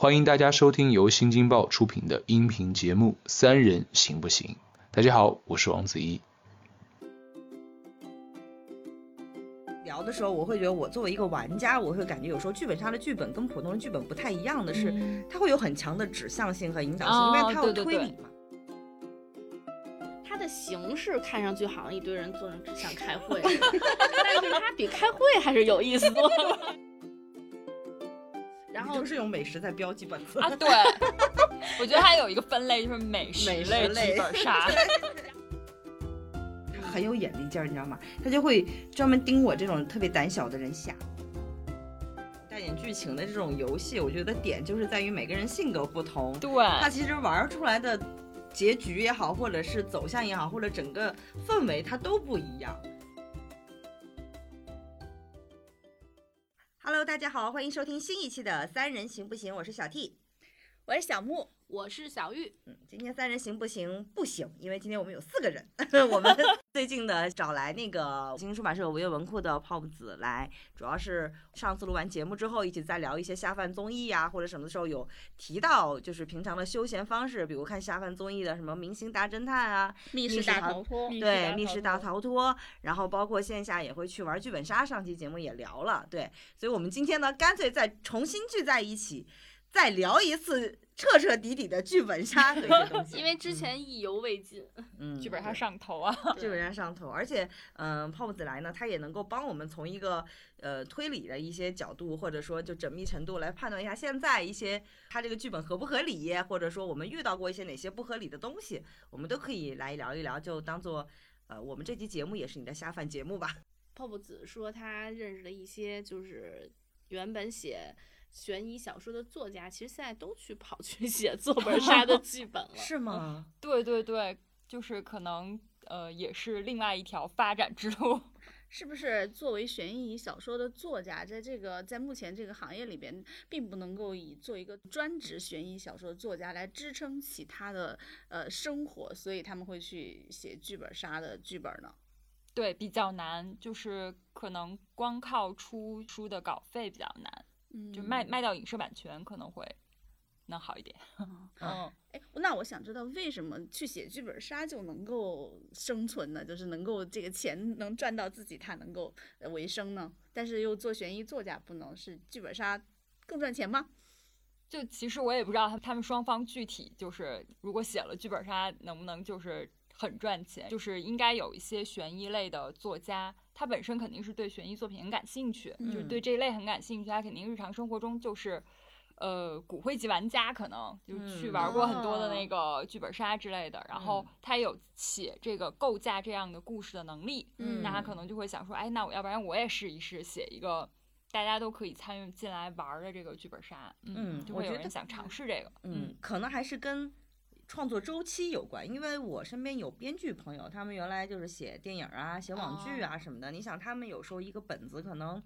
欢迎大家收听由新京报出品的音频节目《三人行不行》。大家好，我是王子怡。聊的时候，我会觉得我作为一个玩家，我会感觉有时候剧本杀的剧本跟普通的剧本不太一样的是，它会有很强的指向性和引导性，因为它有推理嘛。它的形式看上去好像一堆人坐着只想开会，但是它比开会还是有意思多了。然后就是用美食在标记本子啊，对，我觉得它有一个分类就是美食类剧本杀，很有眼力劲儿，你知道吗？他就会专门盯我这种特别胆小的人下。带点剧情的这种游戏，我觉得点就是在于每个人性格不同，对，他其实玩出来的结局也好，或者是走向也好，或者整个氛围它都不一样。Hello，大家好，欢迎收听新一期的《三人行不行》，我是小 T，我是小木，我是小玉。嗯，今天三人行不行？不行，因为今天我们有四个人。我们最近的找来那个新出版社文乐文库的泡子来，主要是上次录完节目之后，一起在聊一些下饭综艺呀，或者什么的时候有提到，就是平常的休闲方式，比如看下饭综艺的什么《明星大侦探》啊，《密室大逃脱》对，《密室大逃脱》，然后包括线下也会去玩剧本杀，上期节目也聊了，对，所以我们今天呢，干脆再重新聚在一起，再聊一次。彻彻底底的剧本杀这些东 西，因为之前意犹未尽，嗯，剧本杀上头啊，剧本杀上头，而且，嗯，泡泡子来呢，他也能够帮我们从一个呃推理的一些角度，或者说就缜密程度来判断一下现在一些他这个剧本合不合理，或者说我们遇到过一些哪些不合理的东西，我们都可以来聊一聊，就当做呃我们这期节目也是你的下饭节目吧。泡泡子说他认识的一些就是原本写。悬疑小说的作家，其实现在都去跑去写作本杀的 剧本了，是吗？对对对，就是可能呃，也是另外一条发展之路。是不是作为悬疑小说的作家，在这个在目前这个行业里边，并不能够以做一个专职悬疑小说的作家来支撑起他的呃生活，所以他们会去写剧本杀的剧本呢？对，比较难，就是可能光靠出书的稿费比较难。就卖卖掉影视版权可能会能好一点。嗯，哎，那我想知道为什么去写剧本杀就能够生存呢？就是能够这个钱能赚到自己，他能够为生呢？但是又做悬疑作家不能，是剧本杀更赚钱吗？就其实我也不知道他他们双方具体就是如果写了剧本杀能不能就是很赚钱？就是应该有一些悬疑类的作家。他本身肯定是对悬疑作品很感兴趣，就是对这一类很感兴趣。他肯定日常生活中就是，呃，骨灰级玩家，可能就去玩过很多的那个剧本杀之类的。然后他有写这个构架这样的故事的能力，那他可能就会想说，哎，那我要不然我也试一试，写一个大家都可以参与进来玩的这个剧本杀。嗯，就会有人想尝试这个。嗯，可能还是跟。创作周期有关，因为我身边有编剧朋友，他们原来就是写电影啊、写网剧啊什么的。你想，他们有时候一个本子可能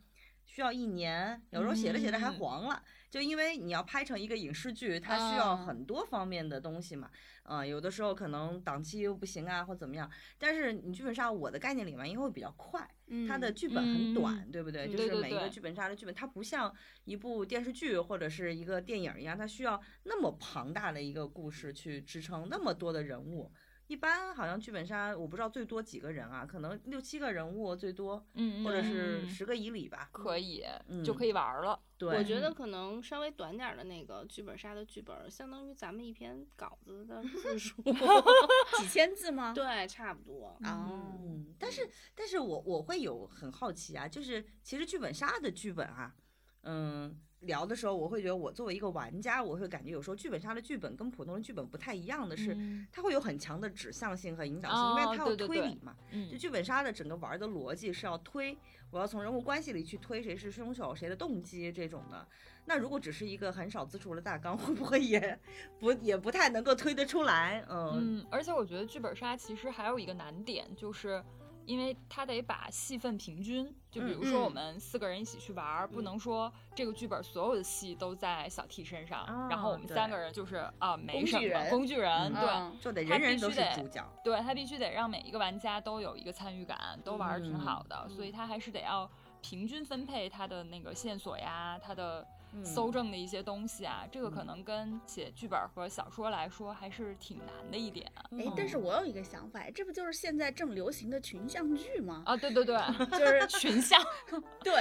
需要一年，有时候写着写着还黄了，就因为你要拍成一个影视剧，它需要很多方面的东西嘛。嗯，有的时候可能档期又不行啊，或怎么样。但是你剧本杀，我的概念里面，因为会比较快，它的剧本很短，对不对？就是每一个剧本杀的剧本，它不像一部电视剧或者是一个电影一样，它需要那么庞大的一个故事去支撑那么多的人物。一般好像剧本杀，我不知道最多几个人啊，可能六七个人物最多，嗯，或者是十个以里吧，可以，就可以玩了。对，我觉得可能稍微短点的那个剧本杀的剧本，相当于咱们一篇稿子的字数，几千字吗？对，差不多。哦，但是，但是我我会有很好奇啊，就是其实剧本杀的剧本啊，嗯。聊的时候，我会觉得我作为一个玩家，我会感觉有时候剧本杀的剧本跟普通的剧本不太一样的是，它会有很强的指向性和引导性，因为它要推理嘛。就剧本杀的整个玩的逻辑是要推，我要从人物关系里去推谁是凶手，谁的动机这种的。那如果只是一个很少字数的大纲，会不会也不也不太能够推得出来？嗯，而且我觉得剧本杀其实还有一个难点就是。因为他得把戏份平均，就比如说我们四个人一起去玩，不能说这个剧本所有的戏都在小 T 身上，然后我们三个人就是啊没什么工具人，对，就得人人都是主角，对他必须得让每一个玩家都有一个参与感，都玩的挺好的，所以他还是得要平均分配他的那个线索呀，他的嗯搜证的一些东西啊，这个可嗯能跟写剧本和小说来说还是挺难的一点哎，但是嗯我有一个想法，这不就是现在正流行的群像剧吗？啊。对对对，就是群像，对，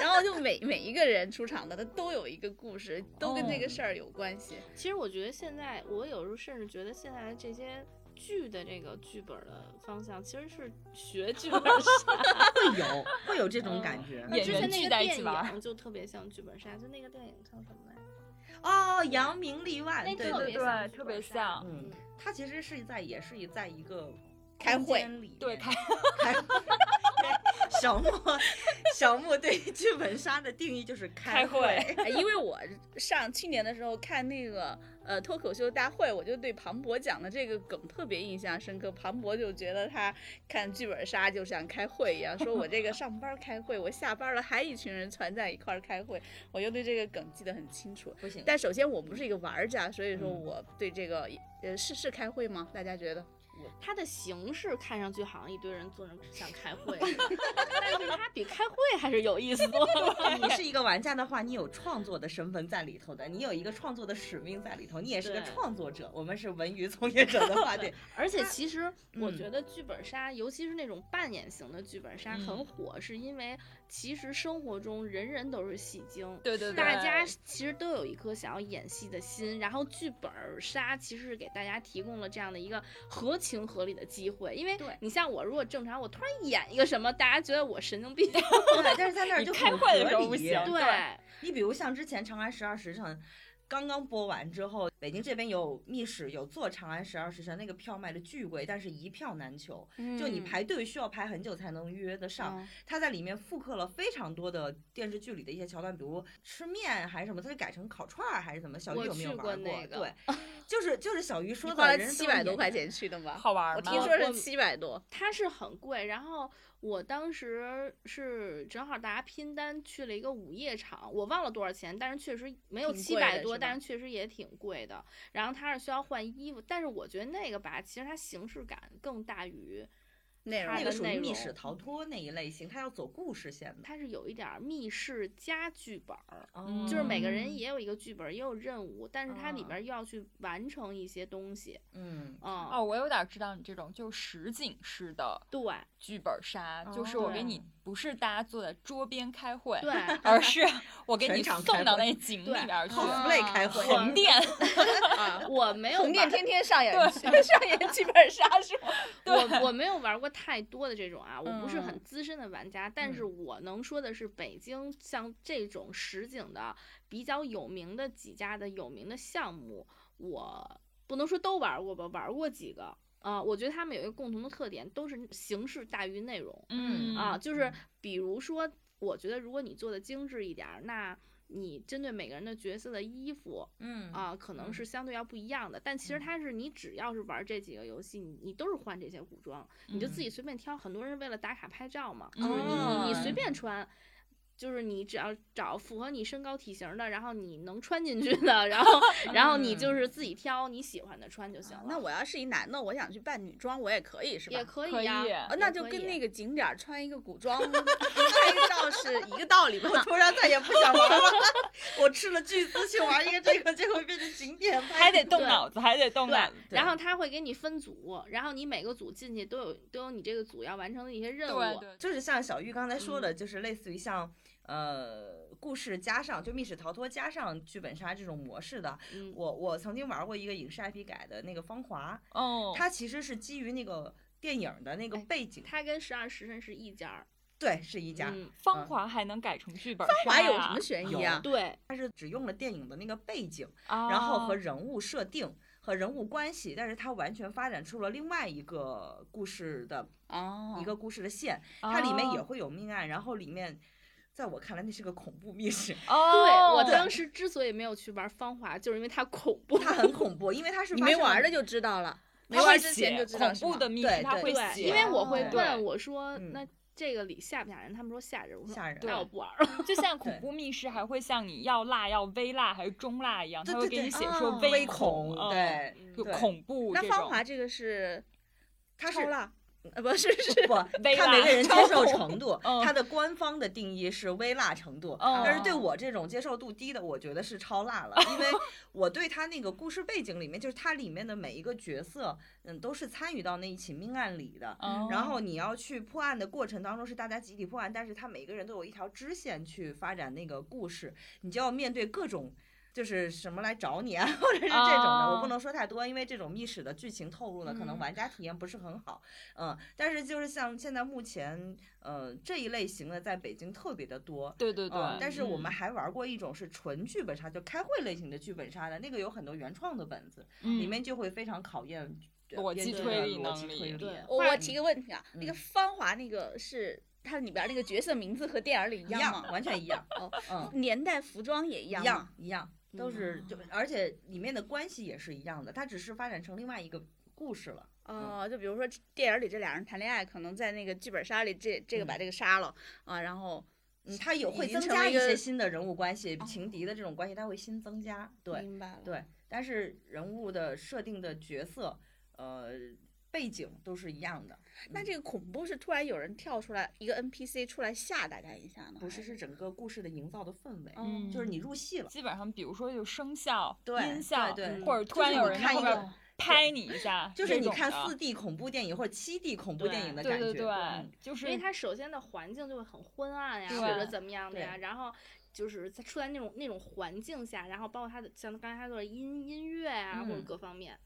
然后就每每一个人出场的，他都有一个故事，都跟这个哦事儿有关系。其实我觉得现在，我有时候甚至觉得现在这些剧的这个剧本的方向，其实是学剧本 杀。会有会有这种感觉。演之前那个电影就特别像剧本杀，就那个电影叫什么来着？哦，扬名立万，对对对，特别像对特别剧本杀像嗯，它其实是在也是在一个空开会 对开开小莫小莫对剧本杀的定义就是开会，会 哎因为我上去年的时候看那个呃脱口秀大会，我就对庞博讲的这个梗特别印象深刻。庞博就觉得他看剧本杀就像开会一样，说我这个上班开会，我下班了还一群人攒在一块儿开会，我就对这个梗记得很清楚。不行。但首先我不是一个玩家，所以说嗯我对这个呃是是开会吗？大家觉得？它的形式看上去好像一堆人坐着 像开会，但是它比开会还是有意思多了。你是一个玩家的话，你有创作的身份在里头的，你有一个创作的使命在里头，你也是个创作者。我们是文娱从业者的话，对，而且其实我嗯觉得剧本杀，尤其是那种扮演型的剧本杀很嗯火，是因为其实生活中人人都是戏精。对对对，大家其实都有一颗想要演戏的心，然后剧本杀其实是给大家提供了这样的一个合情合理的机会。因为对你像我，如果正常我突然演一个什么，大家觉得我神经病。对，但是在那儿 你就很开会的合理时候不行对，你比如像之前《长安十二时辰》刚刚播完之后，北京这边有密室有做《长安十二时辰》，那个票卖的巨贵，但是一票难求，就你嗯排队需要排很久才能预约得上。嗯它在里面复刻了非常多的电视剧里的一些桥段，比如吃面还是什么，它就改成烤串儿还是怎么。小鱼有没有玩过那个对，就是就是小鱼说的，花了七百多块钱去的吗？好玩吗？我听说是七百多。它是很贵，然后我当时是正好大家拼单去了一个午夜场，我忘了多少钱，但是确实没有七百多，是但是确实也挺贵的。然后它是需要换衣服，但是我觉得那个吧，其实它形式感更大于内容它那个属于密室逃脱那一类型，它要走故事线的。它是有一点儿密室加剧本儿。哦就是每个人嗯也有一个剧本儿，也有任务，但是它里啊边儿又要去完成一些东西。嗯嗯，哦，我有点知道你这种就实景式的对剧本杀，就是我给你哦不是大家坐在桌边开会，对，而是我给你送到那井里边儿去，cosplay 开会横店。啊，我没有横店天天上演 上演剧本杀是吗？我我没有玩过太多的这种啊，我不是很嗯资深的玩家，但是我能说的是，北京像这种实景的比较有名的几家的有名的项目，我不能说都玩过吧，玩过几个。啊、我觉得他们有一个共同的特点，都是形式大于内容。嗯啊，就是比如说，我觉得如果你做的精致一点儿，那你针对每个人的角色的衣服嗯啊，可能是相对要不一样的。但其实嗯它是你只要是玩这几个游戏，你你都是换这些古装，你就自己随便挑。很多人为了打卡拍照嘛，就是你你你随嗯便穿。就是你只要找符合你身高体型的，然后你能穿进去的，然后 然后你就是自己挑你喜欢的穿就行了。那我要是一男的，我想去扮女装，我也可以是吧？也可可以呀、那就跟那个景点穿一个古装 拍个照是一个道理吧？突然再也不想玩了，我吃了巨资去玩一个这个，结果变成景点拍，还得动脑子，还得动脑子。，然后他会给你分组，然后你每个组进去都有都有你这个组要完成的一些任务。对对，就是像小玉刚才说嗯的，就是类似于像呃故事加上就密室逃脱加上剧本杀这种模式的。嗯，我我曾经玩过一个影视 IP 改的那个《芳华》，哦，它其实是基于那个电影的那个哎背景，它跟十二时辰是一家儿。对，是一家。嗯，芳华还能改成剧本还杀呀有什么悬疑啊？对，它是只用了电影的那个背景，啊然后和人物设定和人物关系，但是它完全发展出了另外一个故事的哦一个故事的线，它里面也哦会有命案，然后里面，在我看来那是个恐怖密室，哦，对我当时之所以没有去玩芳华，就是因为它恐怖。它很恐怖，因为它是 你没玩的就知道了，没玩之前就知道恐怖的密室，他对对对，会写，因为我会哦问我说，嗯那这个里吓不吓人？他们说吓人，我说吓人那我不玩了。就像恐怖密室还会像你要辣要微辣还是中辣一样，他会给你写说微恐，嗯，对就恐怖那。芳华这个是它是超辣，呃，不是是不，看每个人接受程程度。嗯它的官方的定义是微辣程度，哦但是对我这种接受度低的，我觉得是超辣了，因为 我对它那个故事背景里面，就是它里面的每一个角色，嗯，都是参与到那一起命案里的。嗯然后你要去破案的过程当中是大家集体破案，但是他每个人都有一条支线去发展那个故事，你就要面对各种。就是什么来找你啊，或者是这种的，我哦不能说太多，因为这种密室的剧情透露呢，可能嗯玩家体验不是很好。嗯，但是就是像现在目前，呃，这一类型的在北京特别的多。对对对嗯，但是我们嗯还玩过一种是纯剧本杀，就开会类型的剧本杀的，那个有很多原创的本子，里嗯面就会非常考验呃逻辑推理能力我我提个问题啊，那个嗯芳华那个是它里边那个角色名字和电影里一样吗？完全一样。哦，嗯，年代服装也一一样一？样一样，都是就嗯而且里面的关系也是一样的，它只是发展成另外一个故事了。哦，就比如说电影里这俩人谈恋爱，可能在那个剧本杀里这这个把嗯这个杀了啊，然后嗯，它有会增加一些新的人物关系，哦情敌的这种关系，它会新增加。对，明白了。对，但是人物的设定的角色，呃，背景都是一样的。那这个恐怖是突然有人跳出来，一个 NPC 出来吓大家一下呢？不是，是整个故事的营造的氛围，嗯就是你入戏了。基本上，比如说就声效、对音效，对对或者突然有人在后边看一个拍你一下，就是你看四 D 恐怖电影或者七 D 恐怖电影的感觉。对对对嗯，就是因为它首先的环境就会很昏暗呀，或者怎么样的呀，然后就是在处在那种那种环境下，然后包括他的像刚才他说的音音乐啊，或者嗯。各方面，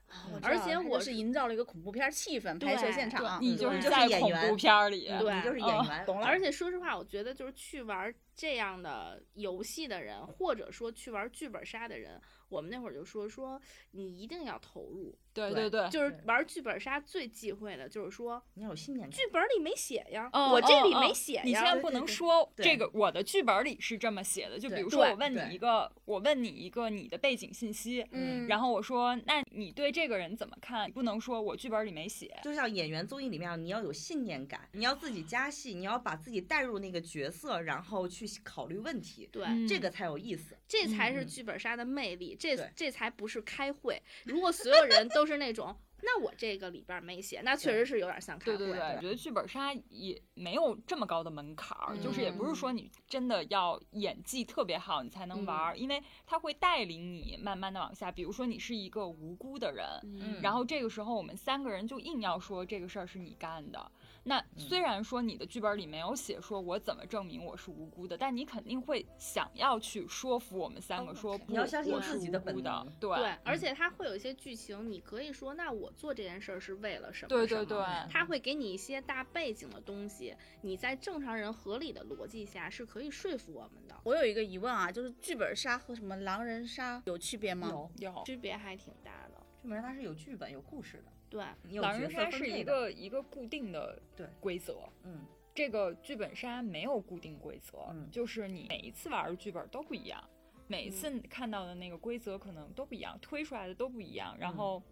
而且我是营造了一个恐怖片气氛，拍摄现场，你就是在恐演员怖片儿里，对你就是演哦员，懂了。而且说实话，我觉得就是去玩这样的游戏的人，或者说去玩剧本杀的人，我们那会儿就说说你一定要投入，对对对，就是对玩剧本杀最忌讳的就是说你要有信念感。剧本里没写呀，嗯我这里没写呀你现在，不能对对对对说这个我的剧本里是这么写的，就比如说我问你一个，我问你一个你的背景信息，嗯，然后我说那你对这个人怎么看？你不能说我剧本里没写，就像演员综艺里面，你要有信念感，你要自己加戏，你要把自己带入那个角色，然后去考虑问题，对。嗯这个才有意思。这才是嗯剧本杀的魅力，这这才不是开会。如果所有人都是那种，那我这个里边没写，那确实是有点像开会。对对对，我觉得剧本杀也没有这么高的门槛儿，就是也不是嗯说你真的要演技特别好你才能玩儿，因为它会带领你慢慢的往下。比如说你是一个无辜的人，嗯然后这个时候我们三个人就硬要说这个事儿是你干的。那虽然说你的剧本里没有写说我怎么证明我是无辜的，但你肯定会想要去说服我们三个说不，你要相信我是自己的无辜的本能。对对，而且它会有一些剧情，你可以说，那我做这件事儿是为了什么？对对对，它会给你一些大背景的东西，你在正常人合理的逻辑下是可以说服我们的，我有一个疑问啊，就是剧本杀和什么狼人杀有区别吗？有有区别还挺大的。剧本杀它是有剧本、有故事的，对，狼人杀是一。个一个固定的对规则，嗯，这个剧本杀没有固定规则，嗯就是你每一次玩的剧本都不一样，每一次看到的那个规则可能都不一样，推出来的都不一样，然后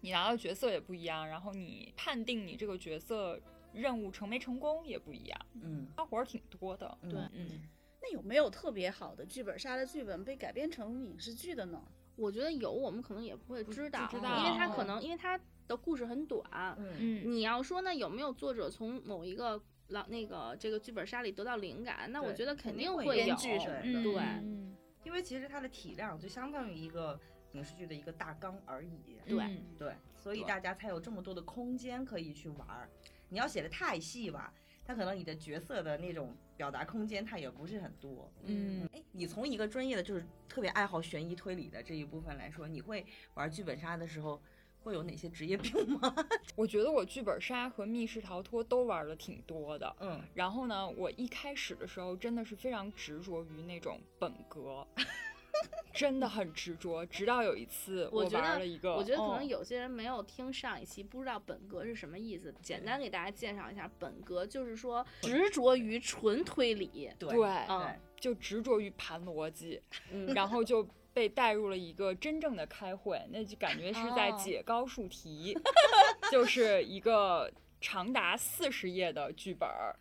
你拿到角色也不一样，然后你判定你这个角色任务成没成功也不一样，嗯，花活儿挺多的。嗯对嗯，那有没有特别好的剧本杀的剧本被改编成影视剧的呢？我觉得有，我们可能也不会知道，知道因为它哦可能因为它的故事很短。嗯嗯，你要说呢，有没有作者从某一个老那个这个剧本杀里得到灵感？那我觉得肯定定会有。会有编剧什么嗯对嗯因为其实它的体量就相当于一个影视剧的一个大纲而已。对嗯对，所以大家才有这么多的空间可以去玩儿。你要写的太细吧，它可能你的角色的那种表达空间它也不是很多。嗯哎，你从一个专业的就是特别爱好悬疑推理的这一部分来说，你会玩剧本杀的时候会有哪些职业病吗？我觉得我剧本杀和密室逃脱都玩的挺多的。嗯，然后呢，我一开始的时候真的是非常执着于那种本格，真的很执着。直到有一次我玩了一个，我觉得可能哦有些人没有听上一期，不知道本格是什么意思。简单给大家介绍一下，本格就是说执着于纯推理。对对嗯就执着于盘逻辑，嗯，然后就被带入了一个真正的开会，那就感觉是在哦解高数题，就是一个长达四十页的剧本儿，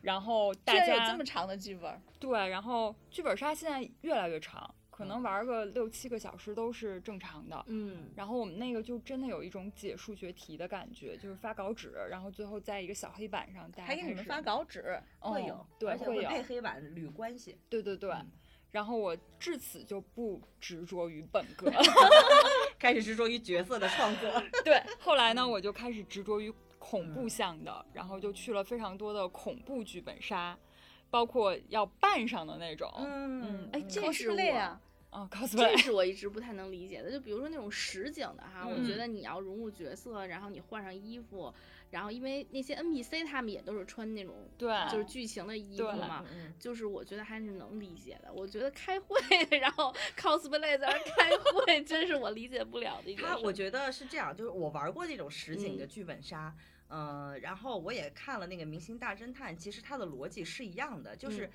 然后大家这么长的剧本，对，然后剧本杀现在越来越长。可能玩个六七个小时都是正常的。嗯，然后我们那个就真的有一种解数学题的感觉，就是发稿纸，然后最后在一个小黑板上，还给你们发稿纸，会有哦，对，而且会有，配黑板捋关系。对对对。嗯然后我至此就不执着于本科，开始执着于角色的创作。对，后来呢，我就开始执着于恐怖向的，然后就去了非常多的恐怖剧本杀，包括要扮上的那种，嗯哎，这是我啊，啊，cosplay，这是我一直不太能理解的，就比如说那种实景的哈，我觉嗯。得你要融入角色，然后你换上衣服，然后因为那些 NPC 他们也都是穿那种对就是剧情的衣服嘛，嗯就是我觉得还是能理解的。我觉得开会 然后 cosplay 在那开会，真是我理解不了的一个。他我觉得是这样，就是我玩过这种实景的嗯剧本杀，呃，然后我也看了那个《明星大侦探》，其实它的逻辑是一样的，就是。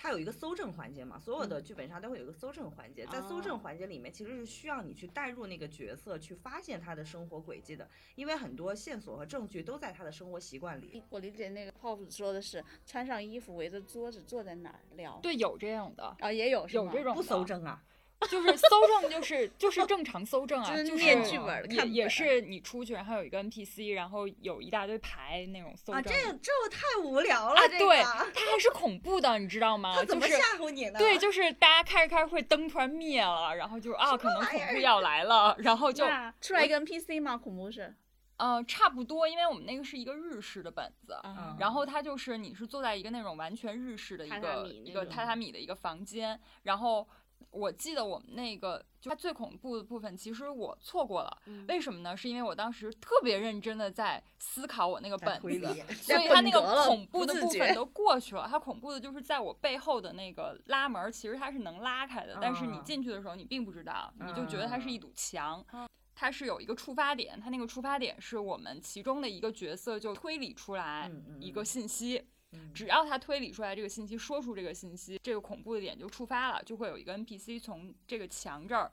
嗯它有一个搜证环节嘛，所有的剧本杀都会有一个搜证环节，在搜证哦。环节里面，其实是需要你去带入那个角色，去发现他的生活轨迹的，因为很多线索和证据都在他的生活习惯里。我理解那个 pop 说的是穿上衣服围着桌子坐在哪儿聊，对，有这样的，啊也有是吗？有这种不搜证啊，就是搜证，就是就是正常搜证啊，就是就是念剧本儿也也是你出去，然后有一个 NPC，然后有一大堆牌那种搜证啊，证这这太无聊了，啊，这对，它还是恐怖的，你知道吗？他怎么就是吓唬你呢？对，就是大家开着开着会灯突然灭了，然后就啊，可能恐怖要来了，然后就出来一个 NPC 吗？恐怖是呃差不多，因为我们那个是一个日式的本子，嗯然后它就是你是坐在一个那种完全日式的一榻榻个一个榻榻米的一个房间，然后我记得我们那个就它最恐怖的部分，其实我错过了，嗯为什么呢？是因为我当时特别认真的在思考我那个本子，所以它那个恐怖的部分都过去了。它恐怖的就是在我背后的那个拉门儿，其实它是能拉开的，但是你啊进去的时候你并不知道，你就觉得它是一啊堵墙。它是有一个触发点，它那个触发点是我们其中的一个角色就推理出来一个嗯信息，嗯只要他推理出来这个信息，说出这个信息，这个恐怖的点就触发了，就会有一个 NPC 从这个墙这儿，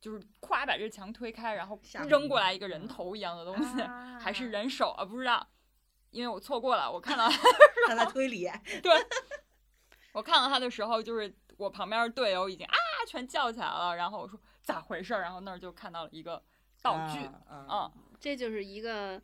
就是咵把这墙推开，然后扔过来一个人嗯头一样的东西，还是啊人手啊？不知道，因为我错过了，我看到 他在推理，对，我看到他的时候，就是我旁边的队友已经啊全叫起来了，然后我说咋回事儿？然后那儿就看到了一个道具，啊嗯，这就是一个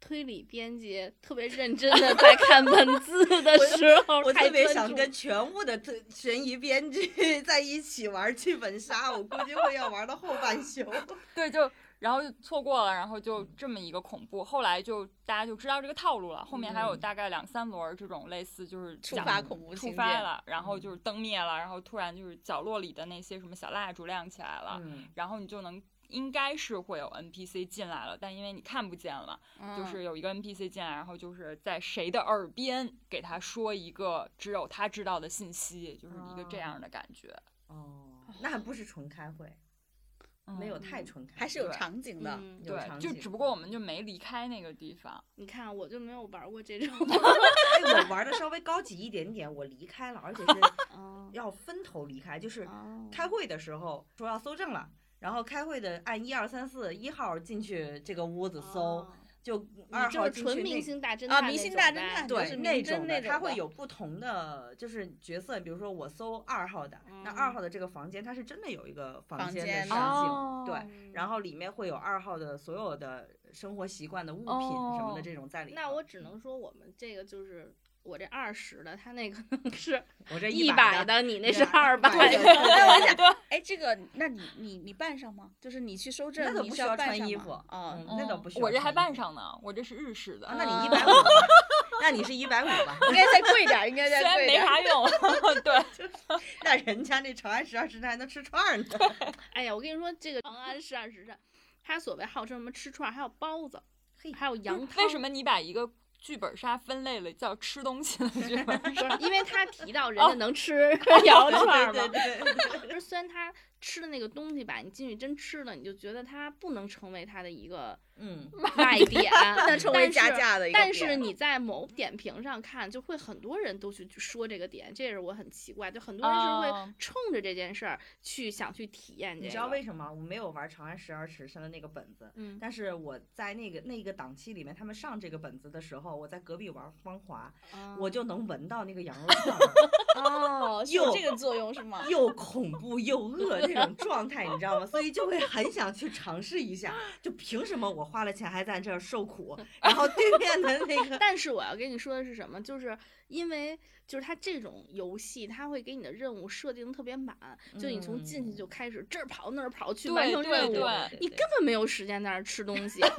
推理编辑特别认真的在看文字的 时候，我特别想跟全部的推悬疑编剧 在一起玩剧本杀，我估计会要玩到后半宿。对，就然后就错过了，然后就这么一个恐怖，后来就大家就知道这个套路了。后面还有嗯大概两三轮儿这种类似，就是讲触发恐怖触发了，然后嗯就是灯灭了，然后突然就是角落里的那些什么小蜡烛亮起来了，嗯，然后你就能应该是会有 NPC 进来了，但因为你看不见了，嗯就是有一个 NPC 进来，然后就是在谁的耳边给他说一个只有他知道的信息，就是一个这样的感觉。哦，那还不是纯开会，没有嗯太纯开，还是有场景的。有场景就只不过我们就没离开那个地方。你看我就没有玩过这种，哎，我玩的稍微高级一点点，我离开了，而且是 哦要分头离开，就是哦开会的时候说要搜证了。然后开会的按一二三四一号进去这个屋子搜，哦就二就是号进去那纯明星大侦啊明星大侦探对就是那种的，明侦那种它会有不同的就是角色，比如说我搜二号的，那二号的这个房间它是真的有一个房房间间的实哦景，对，嗯然后里面会有二号的所有的生活习惯的物品什么的哦这种在里面。那我只能说我们这个就是我这二十的，他那个 是我这一百百的，你那是二百对的。对对对哎，这个，那你你你办上吗？就是你去收证，你需要穿衣服哦嗯，那倒不需要我这还办上呢，我这是日式的，啊，那你一啊百五吧？那你是一百五吧？应该再贵点儿，应该再贵点儿。啥用，对，那人家那长安十二时辰还能吃串儿呢。哎呀，我跟你说，这个长安十二时辰，它所谓号称什么吃串儿，还有包子，嘿还有羊汤。为什么你把一个剧本杀分类了叫吃东西的剧本杀？因为他提到人家能吃 羊肉串嘛。就是虽然他吃的那个东西吧，你进去真吃了，你就觉得它不能成为它的一个嗯，卖 点，不能成为但加是价的一个但是你在某点评上看，就会很多人都去说这个点，这也是我很奇怪，就很多人是哦会冲着这件事儿去想去体验这个。你知道为什么我没有玩长安十二时辰的那个本子？嗯但是我在那个那个档期里面，他们上这个本子的时候，我在隔壁玩芳华，我就能闻到那个羊肉串儿。哦，是有有这个作用是吗？又恐怖又饿这种状态，你知道吗？所以就会很想去尝试一下。就凭什么我花了钱还在这儿受苦，然后对面的那个 但是我要跟你说的是什么？就是因为就是它这种游戏，它会给你的任务设定得特别满，就你从进去就开始这儿跑那儿跑去完成任务，对对你根本没有时间在那儿吃东西。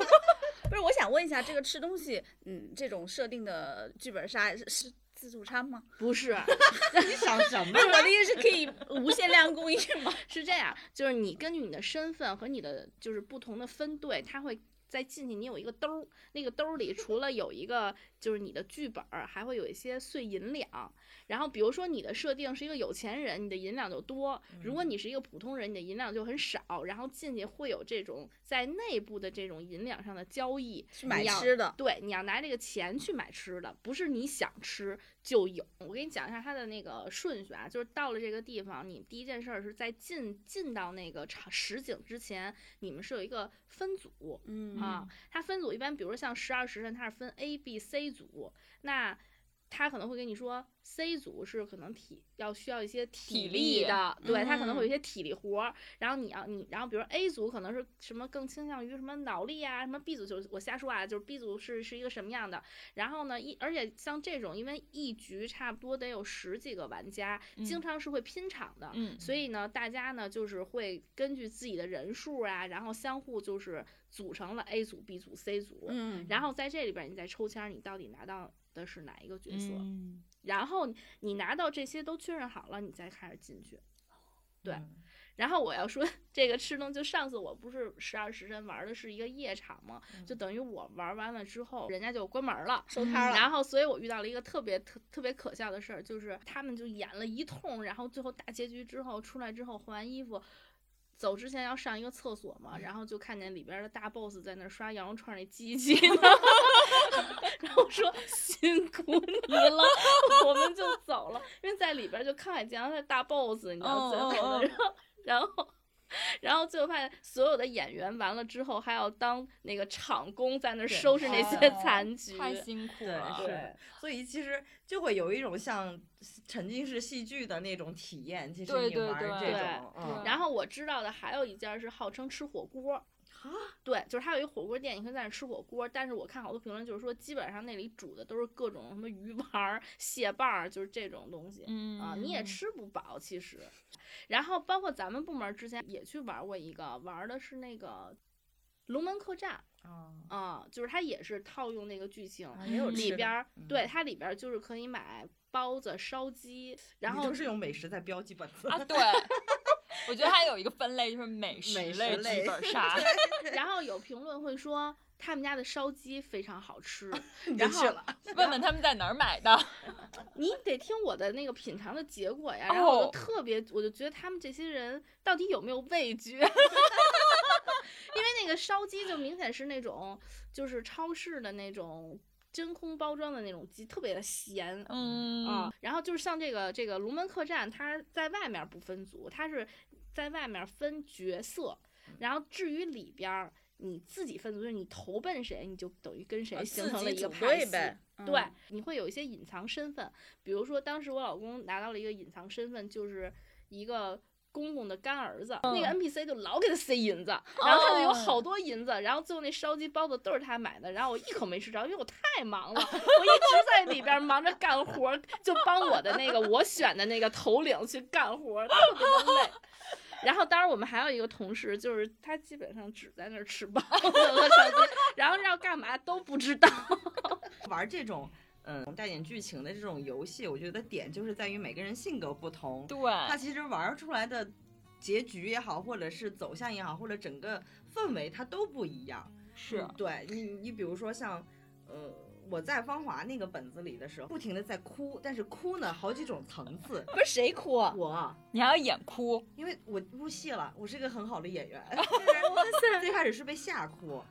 不是，我想问一下，这个吃东西，嗯，这种设定的剧本杀是是自助餐吗？不是，你想什么 我的意思是可以无限量供应吗？是这样，就是你根据你的身份和你的就是不同的分队，他会。再进去，你有一个兜儿，那个兜儿里除了有一个就是你的剧本儿，还会有一些碎银两。然后比如说你的设定是一个有钱人，你的银两就多；如果你是一个普通人，你的银两就很少。然后进去会有这种在内部的这种银两上的交易，去买你要吃的对，你要拿这个钱去买吃的，不是你想吃就有。我给你讲一下它的那个顺序啊，就是到了这个地方，你第一件事儿是在进进到那个场实景之前，你们是有一个分组，嗯啊，它分组一般，比如说像十二时辰，它是分 A、B、C 一组，那他可能会跟你说，C 组是可能体要需要一些体体力的，对他可能会有嗯。一些体力活儿，然后你要你，然后比如 A 组可能是什么更倾向于什么脑力啊，什么 B 组就是我瞎说啊，就是 B 组是是一个什么样的，然后呢一而且像这种，因为一局差不多得有十几个玩家，经嗯。常是会拼场的，嗯。所以呢，大家呢就是会根据自己的人数啊，然后相互就是组成了 A 组、B 组、C 组，嗯。然后在这里边你再抽签儿，你到底拿到的是哪一个角色？嗯然后你拿到这些都确认好了，你再开始进去。对嗯然后我要说这个吃东，就上次我不是十二时辰玩的是一个夜场嘛，就等于我玩完了之后，人家就关门了，收摊了然后，所以我遇到了一个特别特特别可笑的事儿，就是他们就演了一通，然后最后大结局之后出来之后换完衣服。走之前要上一个厕所嘛，然后就看见里边的大 boss 在那刷羊肉串那机器呢，然后说辛苦你了，我们就走了，因为在里边就看海见到他大 boss，你知道最后然后然后。然后最后发现，所有的演员完了之后，还要当那个场工，在那儿收拾那些哦残局。太辛苦对了，是，所以其实就会有一种像沉浸式戏剧的那种体验。其实你对对对玩这对种，嗯，然后我知道的还有一家是号称吃火锅，对，就是它有一火锅店，你可以在那儿吃火锅。但是我看好多评论就是说，基本上那里煮的都是各种什么鱼丸、蟹棒，就是这种东西。嗯啊，你也吃不饱其实。然后包括咱们部门之前也去玩过一个，玩的是那个龙门客栈啊，啊，就是它也是套用那个剧情，啊也有里边儿嗯对它里边儿就是可以买包子、烧鸡，然后你都是用美食在标记本子啊，对，我觉得还有一个分类就是美食美食类类剧本 杀，然后有评论会说他们家的烧鸡非常好吃，然后就去了。问问他们在哪儿买的。你得听我的那个品尝的结果呀。然后我哦就特别，我就觉得他们这些人到底有没有味觉？因为那个烧鸡就明显是那种就是超市的那种真空包装的那种鸡，特别的咸。嗯啊，然后就是像这个这个龙门客栈，它在外面不分组，它是在外面分角色，然后至于里边儿你自己分组，就是你投奔谁，你就等于跟谁啊形成了一个派系。对嗯，你会有一些隐藏身份，比如说当时我老公拿到了一个隐藏身份，就是一个。公公的干儿子，那个 NPC 就老给他塞银子，然后他就有好多银子，然后最后那烧鸡包子都是他买的，然后我一口没吃着，因为我太忙了，我一直在里边忙着干活儿，就帮我的那个我选的那个头领去干活儿，特别的累。然后，当然我们还有一个同事，就是他基本上只在那儿吃包子和烧鸡，然后要干嘛都不知道。玩这种嗯带点剧情的这种游戏，我觉得点就是在于每个人性格不同，对，他其实玩出来的结局也好，或者是走向也好，或者整个氛围它都不一样。是嗯对你，你比如说像，呃，我在芳华那个本子里的时候，不停的在哭，但是哭呢好几种层次。不是谁哭？我你还要演哭，因为我入戏了，我是一个很好的演员。就是最开始是被吓哭，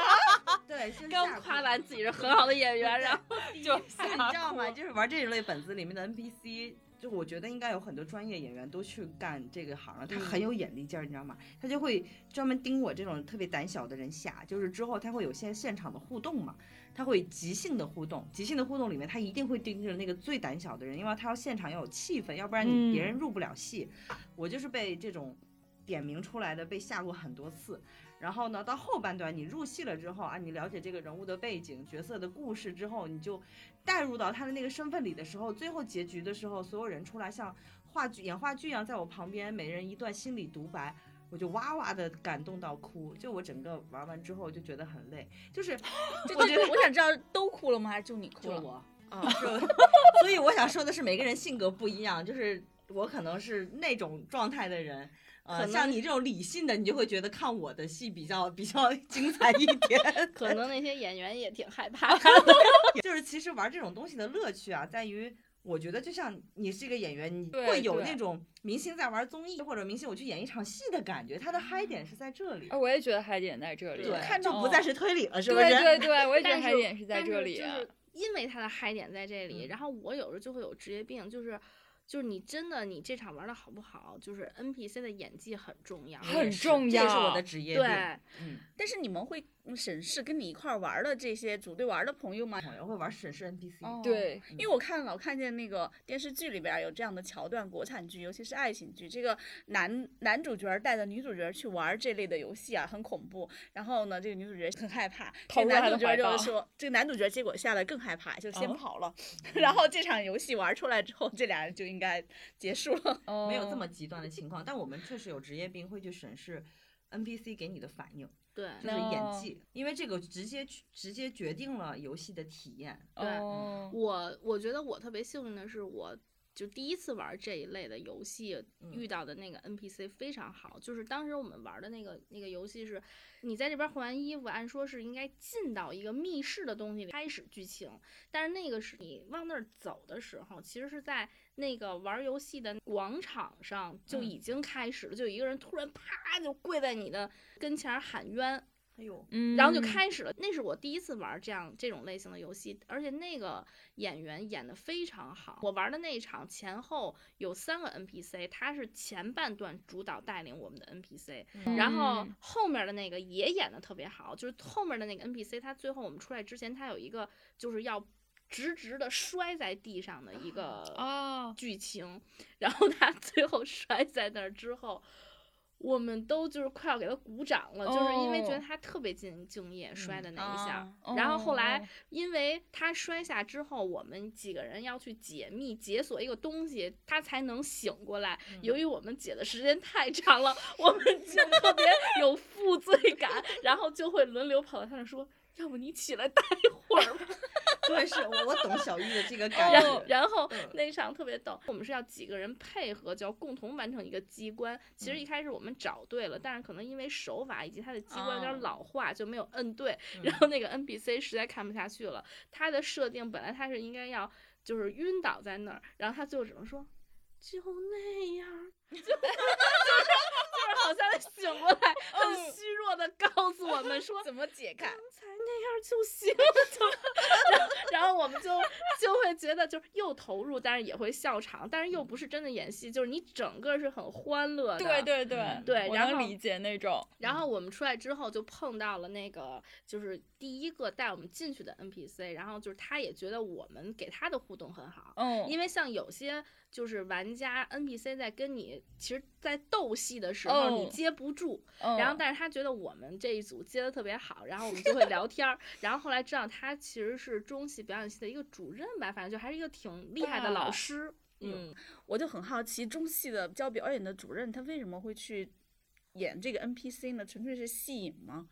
对，先刚夸完自己是很好的演员，然后就你知道吗？就是玩这一类本子里面的 NPC，就我觉得应该有很多专业演员都去干这个行了，他嗯很有眼力劲儿，你知道吗？他就会专门盯我这种特别胆小的人下，就是之后他会有些现场的互动嘛，他会即兴的互动，即兴的互动里面他一定会盯着那个最胆小的人，因为他要现场要有气氛，要不然你别人入不了戏。我就是被这种点名出来的，被吓过很多次。然后呢，到后半段你入戏了之后啊，你了解这个人物的背景、角色的故事之后，你就带入到他的那个身份里的时候，最后结局的时候，所有人出来像话剧演话剧一样，在我旁边，每人一段心理独白。我就哇哇的感动到哭，就我整个玩完之后就觉得很累，就是 就我觉得 我想知道都哭了吗？还是就你哭了？就我 啊，就所以我想说的是，每个人性格不一样，就是我可能是那种状态的人，呃，像你这种理性的，你就会觉得看我的戏比较比较 精彩一点。可能那些演员也挺害怕的。就是其实玩这种东西的乐趣啊，在于。我觉得就像你是一个演员，你会有那种明星在玩综艺或者明星我去演一场戏的感觉，他的嗨点是在这里啊，，我也觉得嗨点在这里，对，看就不再是推理了，是不是？对对对，我也觉得嗨点是在这里。就是因为他的嗨点在这里，嗯然后我有时候就会有职业病，就是。就是你真的，你这场玩的好不好，就是 NPC 的演技很重要，很重这也是我要的职业病。对，嗯，但是你们会审视跟你一块儿玩的这些组队玩的朋友吗？朋友会玩审视 NPC，、哦对因为我看老看见那个电视剧里边有这样的桥段，国产剧，尤其是爱情剧，这个男男主角带着女主角去玩这类的游戏啊，很恐怖。然后呢，这个女主角很害怕，这男主角就是说，这个男主角结果下来更害怕，就先哦跑了。然后这场游戏玩出来之后，这俩人就应该结束了。哦没有这么极端的情况，但我们确实有职业病会去审视 NPC 给你的反应，对，就是演哦。技，因为这个直接直接决定了游戏的体验。对哦我我觉得我特别幸运的是，我就第一次玩这一类的游戏嗯。遇到的那个 NPC 非常好，就是当时我们玩的那个那个游戏是，你在这边换完衣服，按说是应该进到一个密室的东西里开始剧情，但是那个是你往那儿走的时候，其实是在那个玩游戏的广场上就嗯。已经开始了，就有一个人突然啪就跪在你的跟前儿喊冤，哎呦，嗯，然后就开始了。那是我第一次玩这样这种类型的游戏，而且那个演员演的非常好。我玩的那一场前后有三个 NPC，他是前半段主导带领我们的 NPC，、然后嗯后面的那个也演的特别好。就是后面的那个 NPC，他最后我们出来之前，他有一个就是要直直的摔在地上的一个啊，剧情，然后他 最后摔在那儿之后，我们都就是快要给他鼓掌了，就是因为觉得哦他特别敬敬业摔的那一下。啊然后后来哦，因为他摔下之后，我们几个人要去解密解锁一个东西，他才能醒过来。由于我们解的时间太长了，我们就特别有负罪感，然后就会轮流跑到他那说：“要不你起来待会儿吧。”对，是我我懂小玉的这个感然觉。后然后嗯那场特别逗，我们是要几个人配合，就要共同完成一个机关。其实一开始我们找对了，但是可能因为手法以及它的机关有点哦老化，就没有摁对。嗯 然后那个 NPC 实在看不下去了，他的设定本来他是应该要就是晕倒在那儿，然后他最后只能说。就那样，就就是就是好像醒过来，很虚弱的告诉我们说，怎么解开？刚才那样就行，了然后然后我们就就会觉得就是又投入，但是也会笑场，但是又不是真的演戏，就是你整个是很欢乐的。对对对对然后能理解那种。然后我们出来之后就碰到了那个就是第一个带我们进去的 NPC，然后就是他也觉得我们给他的互动很好，嗯，因为像有些就是玩家 NPC 在跟你其实，在斗戏的时候你哦接不住，嗯然后，但是他觉得我们这一组接的特别好，然后我们就会聊天儿，然后后来知道他其实是中戏表演系的一个主任吧，反正就还是一个挺厉害的老哇师。嗯，我就很好奇，中戏的教表演的主任他为什么会去演这个 NPC 呢？纯粹是戏瘾吗？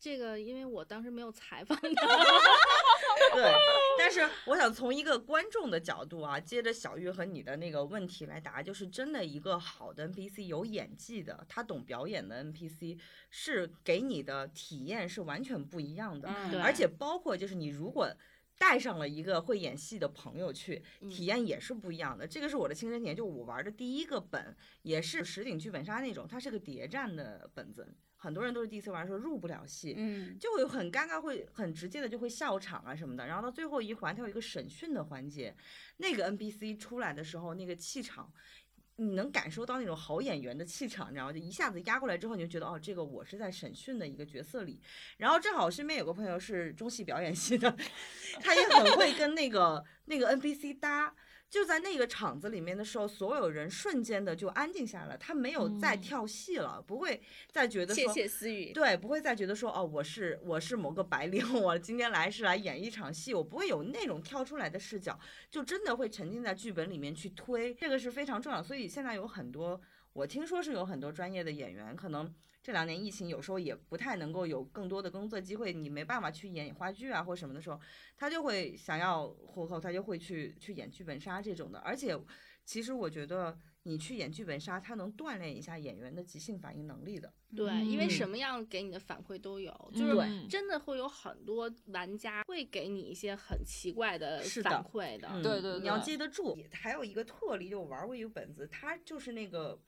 这个因为我当时没有采访他 对，但是我想从一个观众的角度啊，接着小玉和你的那个问题来答，就是真的一个好的 NPC 有演技的，他懂表演的 NPC 是给你的体验是完全不一样的，嗯而且包括就是你如果。带上了一个会演戏的朋友去，嗯体验也是不一样的。这个是我的亲身体验，就我玩的第一个本也是实景剧本杀那种，它是个谍战的本子，很多人都是第一次玩的时候入不了戏。嗯，就会很尴尬，会很直接的就会笑场啊什么的。然后到最后一环，它有一个审讯的环节，那个 NPC 出来的时候，那个气场，你能感受到那种好演员的气场，你知道吗？就一下子压过来之后，你就觉得哦，这个我是在审讯的一个角色里。然后正好身边有个朋友是中戏表演系的，他也很会跟那个那个 NPC 搭。就在那个场子里面的时候，所有人瞬间的就安静下来，他没有再嗯跳戏了，不会再觉得窃说窃私语。对，不会再觉得说哦，我是我是某个白领，我今天来是来演一场戏，我不会有那种跳出来的视角，就真的会沉浸在剧本里面去推，这个是非常重要。所以现在有很多，我听说是有很多专业的演员，可能这两年疫情有时候也不太能够有更多的工作机会，你没办法去演话剧啊或什么的时候，他就会想要活口，他就会去去演剧本杀这种的。而且，其实我觉得你去演剧本杀，他能锻炼一下演员的即兴反应能力的。对，因为嗯什么样给你的反馈都有，就是真的会有很多玩家会给你一些很奇怪的反馈的。嗯对对你要对记得住。还有一个特例，就我玩过一个本子，他就是那个，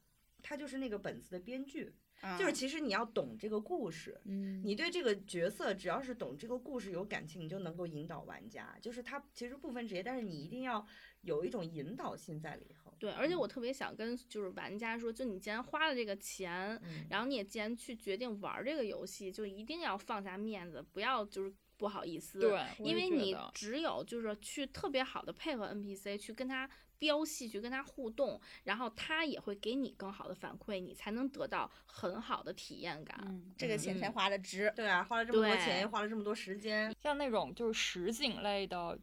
他就是那个本子的编剧，就是其实你要懂这个故事。嗯，你对这个角色，只要是懂这个故事有感情，你就能够引导玩家。就是他其实不分职业，但是你一定要有一种引导性在里头。对，而且我特别想跟就是玩家说，就你既然花了这个钱，嗯然后你也既然去决定玩这个游戏，就一定要放下面子，不要就是不好意思。对，因为你只有就是去特别好的配合 NPC，去跟他飙戏，去跟他互动，然后他也会给你更好的反馈，你才能得到很好的体验感。嗯，这个钱才嗯花的值。对啊，花了这么多钱，又花了这么多时间，像那种就是实景类的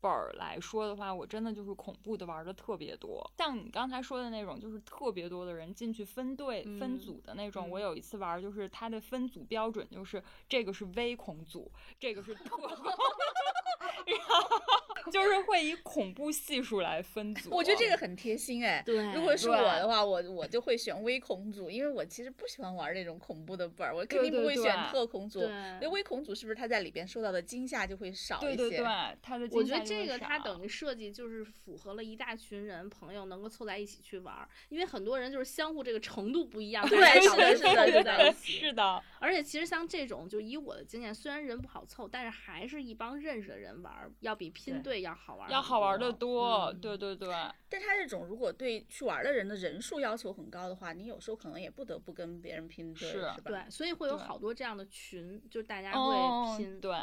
本儿来说的话，我真的就是恐怖的玩的特别多。像你刚才说的那种，就是特别多的人进去分队、分嗯组的那种。嗯我有一次玩，就是它的分组标准就是这个是微恐组，这个是特恐，然后就是会以恐怖系数来分组。我觉得这个很贴心哎。对如果是我的话，我我就会选微恐组，因为我其实不喜欢玩那种恐怖的本儿，我肯定不会选特恐组。对因为微恐组是不是他在里边受到的惊吓就会少一些？对对对，它的我觉得惊吓就会这个它等于设计就是符合了一大群人朋友能够凑在一起去玩儿，因为很多人就是相互这个程度不一样，对是的是的凑在一起。是的，而且其实像这种，就以我的经验，虽然人不好凑，但是还是一帮认识的人玩，要比拼对队要好玩儿，要好玩的。多。嗯对对对。但他这种如果对去玩的人的人数要求很高的话，你有时候可能也不得不跟别人拼对，是是吧？对，所以会有好多这样的群，就大家哦会拼。对，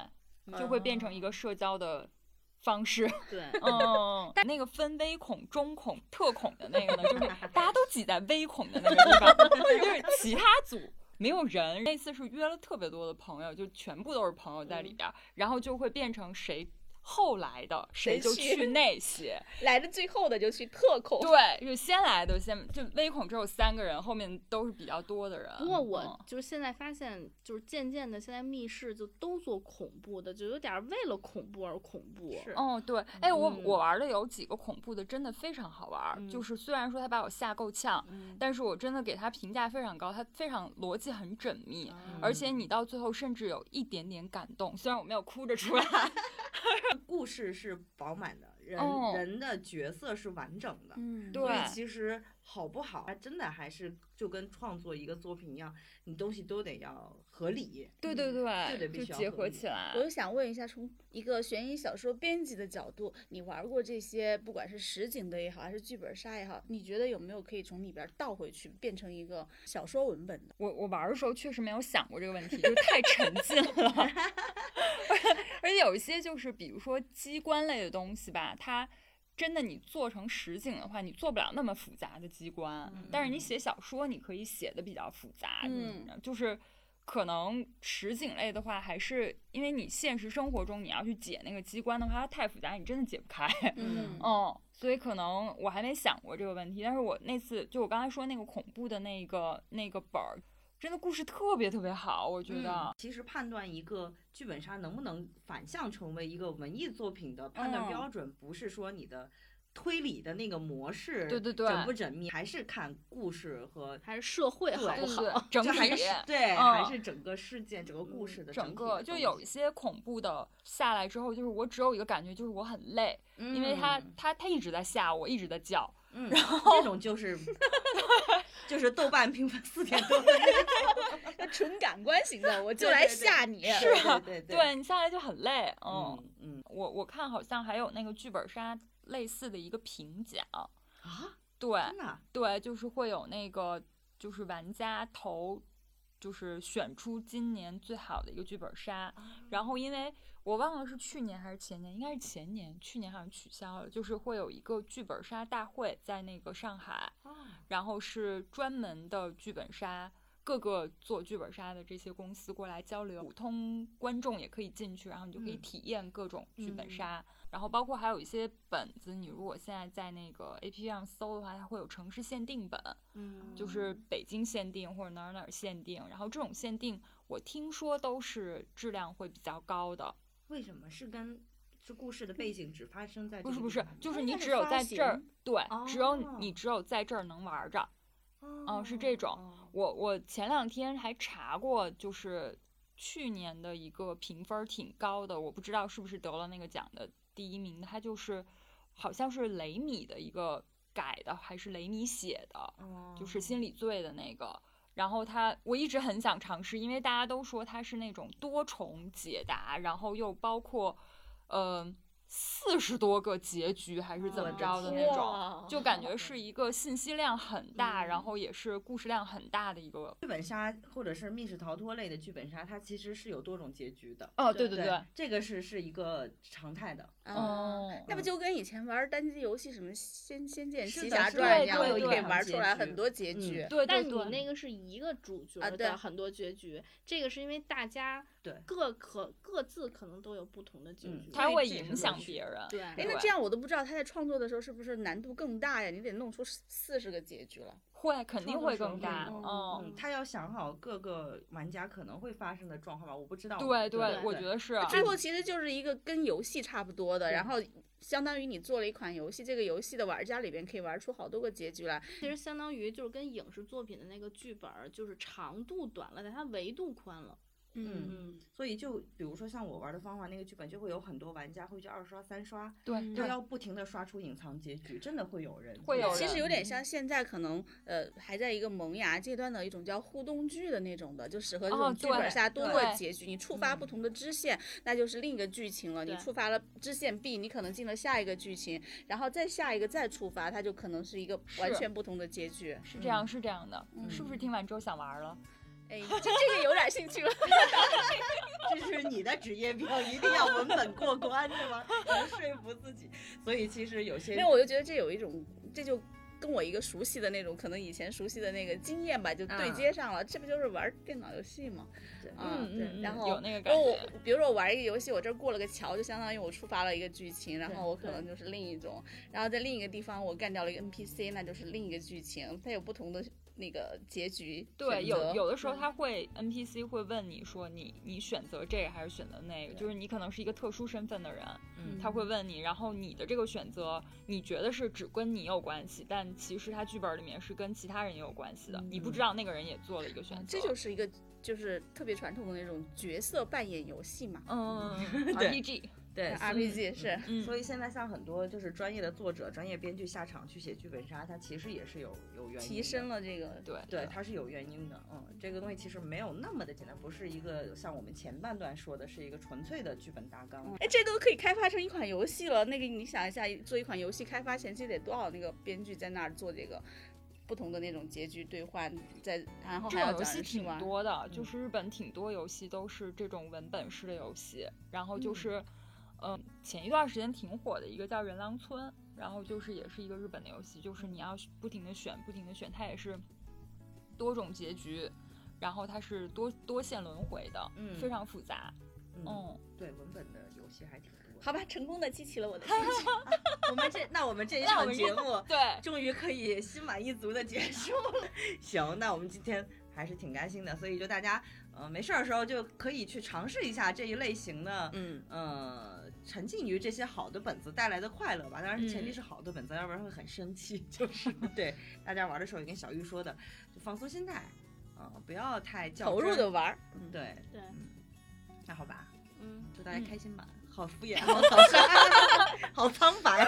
就会变成一个社交的方式。对，嗯，但那个分微恐、中恐、特恐的那个呢，就是 大家都挤在微恐的那个地方，就是其他组没有人。那次是约了特别多的朋友，就全部都是朋友在里边儿，然后就会变成谁后来的谁就去去那些。来的最后的就去特恐。对，就先来的先就微恐只有三个人，后面都是比较多的人。不过我嗯就是现在发现，就是渐渐的，现在密室就都做恐怖的，就有点儿为了恐怖而恐怖。是哦，对，哎，我嗯我玩的有几个恐怖的，真的非常好玩儿。就嗯是虽然说他把我吓够呛，嗯，但是我真的给他评价非常高，他非常逻辑很缜密，而且嗯你到最后甚至有一点点感动，虽然我没有哭着出来。故事是饱满的，人、哦人的角色是完整的。嗯，对所以其实好不好，它真的还是就跟创作一个作品一样，你东西都得要合理。对对对，就，得必须要合理合起来我。就想问一下，从一个悬疑小说编辑的角度，你玩过这些，不管是实景的也好，还是剧本杀也好，你觉得有没有可以从里边倒回去，变成一个小说文本的？我我玩的时候确实没有想过这个问题，就是太沉浸了，有一些就是比如说机关类的东西吧，它真的你做成实景的话，你做不了那么复杂的机关，但是你写小说你可以写的比较复杂，嗯，就是。可能实景类的话，还是因为你现实生活中你要去解那个机关的话，它太复杂，你真的解不开。嗯 嗯，所以可能我还没想过这个问题，但是我那次就我刚才说那个恐怖的那个那个本儿，真的故事特别特别好，我觉得。其实判断一个剧本杀能不能反向成为一个文艺作品的判断嗯标准，不是说你的推理的那个模式，对对对缜不缜密，还是看故事和还是社会好对不对对好？整体还是对，嗯还是整个事件、整个故事的整体个就有一些恐怖的下来之后，就是我只有一个感觉，就是我很累，因为他嗯他他一直在吓我，一直在叫，嗯，然后这种就是 就是豆瓣评分四点多的 那纯感官型的，我就对来对对吓你。是对对对，对你下来就很累，嗯，嗯嗯我我看好像还有那个剧本杀类似的一个评奖，啊，对真的啊对，就是会有那个就是玩家投。就是选出今年最好的一个剧本杀，然后因为我忘了是去年还是前年，应该是前年，去年好像取消了，就是会有一个剧本杀大会在那个上海，然后是专门的剧本杀，各个做剧本杀的这些公司过来交流，普通观众也可以进去，然后你就可以嗯体验各种剧本嗯杀。然后包括还有一些本子，你如果现在在那个 A P P 上搜的话，它会有城市限定本，嗯就是北京限定或者哪儿哪儿限定。然后这种限定，我听说都是质量会比较高的。为什么是跟是故事的背景只发生在不是不是就是你只有在这儿，对，只有哦你只有在这儿能玩着。哦是这种哦。我我前两天还查过，就是去年的一个评分儿挺高的，我不知道是不是得了那个奖的第一名，它就是好像是雷米的一个改的，还是雷米写的，就是心理罪的那个。然后它我一直很想尝试，因为大家都说它是那种多重解答，然后又包括，呃，四十多个结局还是怎么着的那种。就感觉是一个信息量很大，然嗯后也是故事量很大的一个。剧本杀或者是密室逃脱类的剧本杀，它其实是有多种结局的。哦，对对对，这个是是一个常态的。哦嗯，那不就跟以前玩单机游戏什么《仙仙剑奇侠传》一样，可以玩出来很多结嗯局。对但对对，你那个是一个主角的很多结局，这个是因为大家对各可各自可能都有不同的结嗯局。它会影响趣别人。对，哎，那这样我都不知道他在创作的时候是不是难度更大呀？你得弄出四十个结局了。会肯定会更大，嗯，他要想好各个玩家可能会发生的状况吧，我不知道。对对，我觉得是。最后其实就是一个跟游戏差不多的，然后相当于你做了一款游戏，这个游戏的玩家里边可以玩出好多个结局来。其实相当于就是跟影视作品的那个剧本，就是长度短了，但它维度宽了。嗯嗯，所以就比如说像我玩的方法，那个剧本就会有很多玩家会去二刷、三刷，对他要不停的刷出隐藏结局，真的会有人会有人其实有点像现在可能呃还在一个萌芽阶段的一种叫互动剧的那种的，就适合这哦种剧本对杀多个结局，你触发不同的支线，那就是另一个剧情了。你触发了支线 B，你可能进了下一个剧情，然后再下一个再触发，它就可能是一个完全不同的结局。是这样，是这样的，是不是嗯听完之后想玩了？哎，兴趣了。这是你的职业病，一定要文本过关是吗？能说服自己。所以其实有些没有，我就觉得这有一种，这就跟我一个熟悉的那种，可能以前熟悉的那个经验吧，就对啊接上了。这不就是玩电脑游戏吗？啊嗯对，然后有那个感觉。我比如说我玩一个游戏，我这过了个桥，就相当于我触发了一个剧情，然后我可能就是另一种，然后在另一个地方我干掉了一个 NPC，那就是另一个剧情，它有不同的那个结局。对，有有的时候嗯。他会 NPC 会问你说你你选择这个还是选择那个，就是你可能是一个特殊身份的人，嗯。他会问你，然后你的这个选择你觉得是只跟你有关系，但其实他剧本里面是跟其他人也有关系的，你不知道那个人也做了一个选择，这就是一个就是特别传统的那种角色扮演游戏嘛。嗯 RPG，对 RPG 是嗯，所以现在像很多就是专业的作者、专业编剧下场去写剧本杀，它其实也是有有原因提升。了这个对对，它是有原因的，嗯，这个东西其实没有那么的简单，不是一个像我们前半段说的，是一个纯粹的剧本大纲。哎，这都可以开发成一款游戏了。那个你想一下，做一款游戏开发前期得多少那个编剧在那儿做这个不同的那种结局兑换，在然后这还要找种游戏挺。多的，就嗯是日本挺多游戏都是这种文本式的游戏，然后就嗯是，嗯、前一段时间挺火的一个叫《人狼村》，然后就是也是一个日本的游戏，就是你要不停的选，不停的选，它也是多种结局，然后它是多多线轮回的，嗯非常复杂，嗯，嗯，对，文本的游戏还挺多。好吧，成功的激起了我的 兴趣。我们这那我们这一 场节目对，终于可以心满意足的结束了。行，那我们今天还是挺开心的。所以就大家呃没事儿的时候就可以去尝试一下这一类型的，嗯，呃，沉浸于这些好的本子带来的快乐吧。当然前提嗯是好的本子，要不然会很生气。就是 对大家玩的时候，也跟小玉说的，就放松心态，啊、不要太较投入的玩儿，对，对，那好吧，嗯，祝大家嗯开心吧。好敷衍，好草率，好苍白。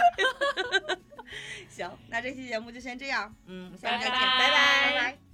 行，那这期节目就先这样，嗯，我们下期再见，拜拜拜拜拜拜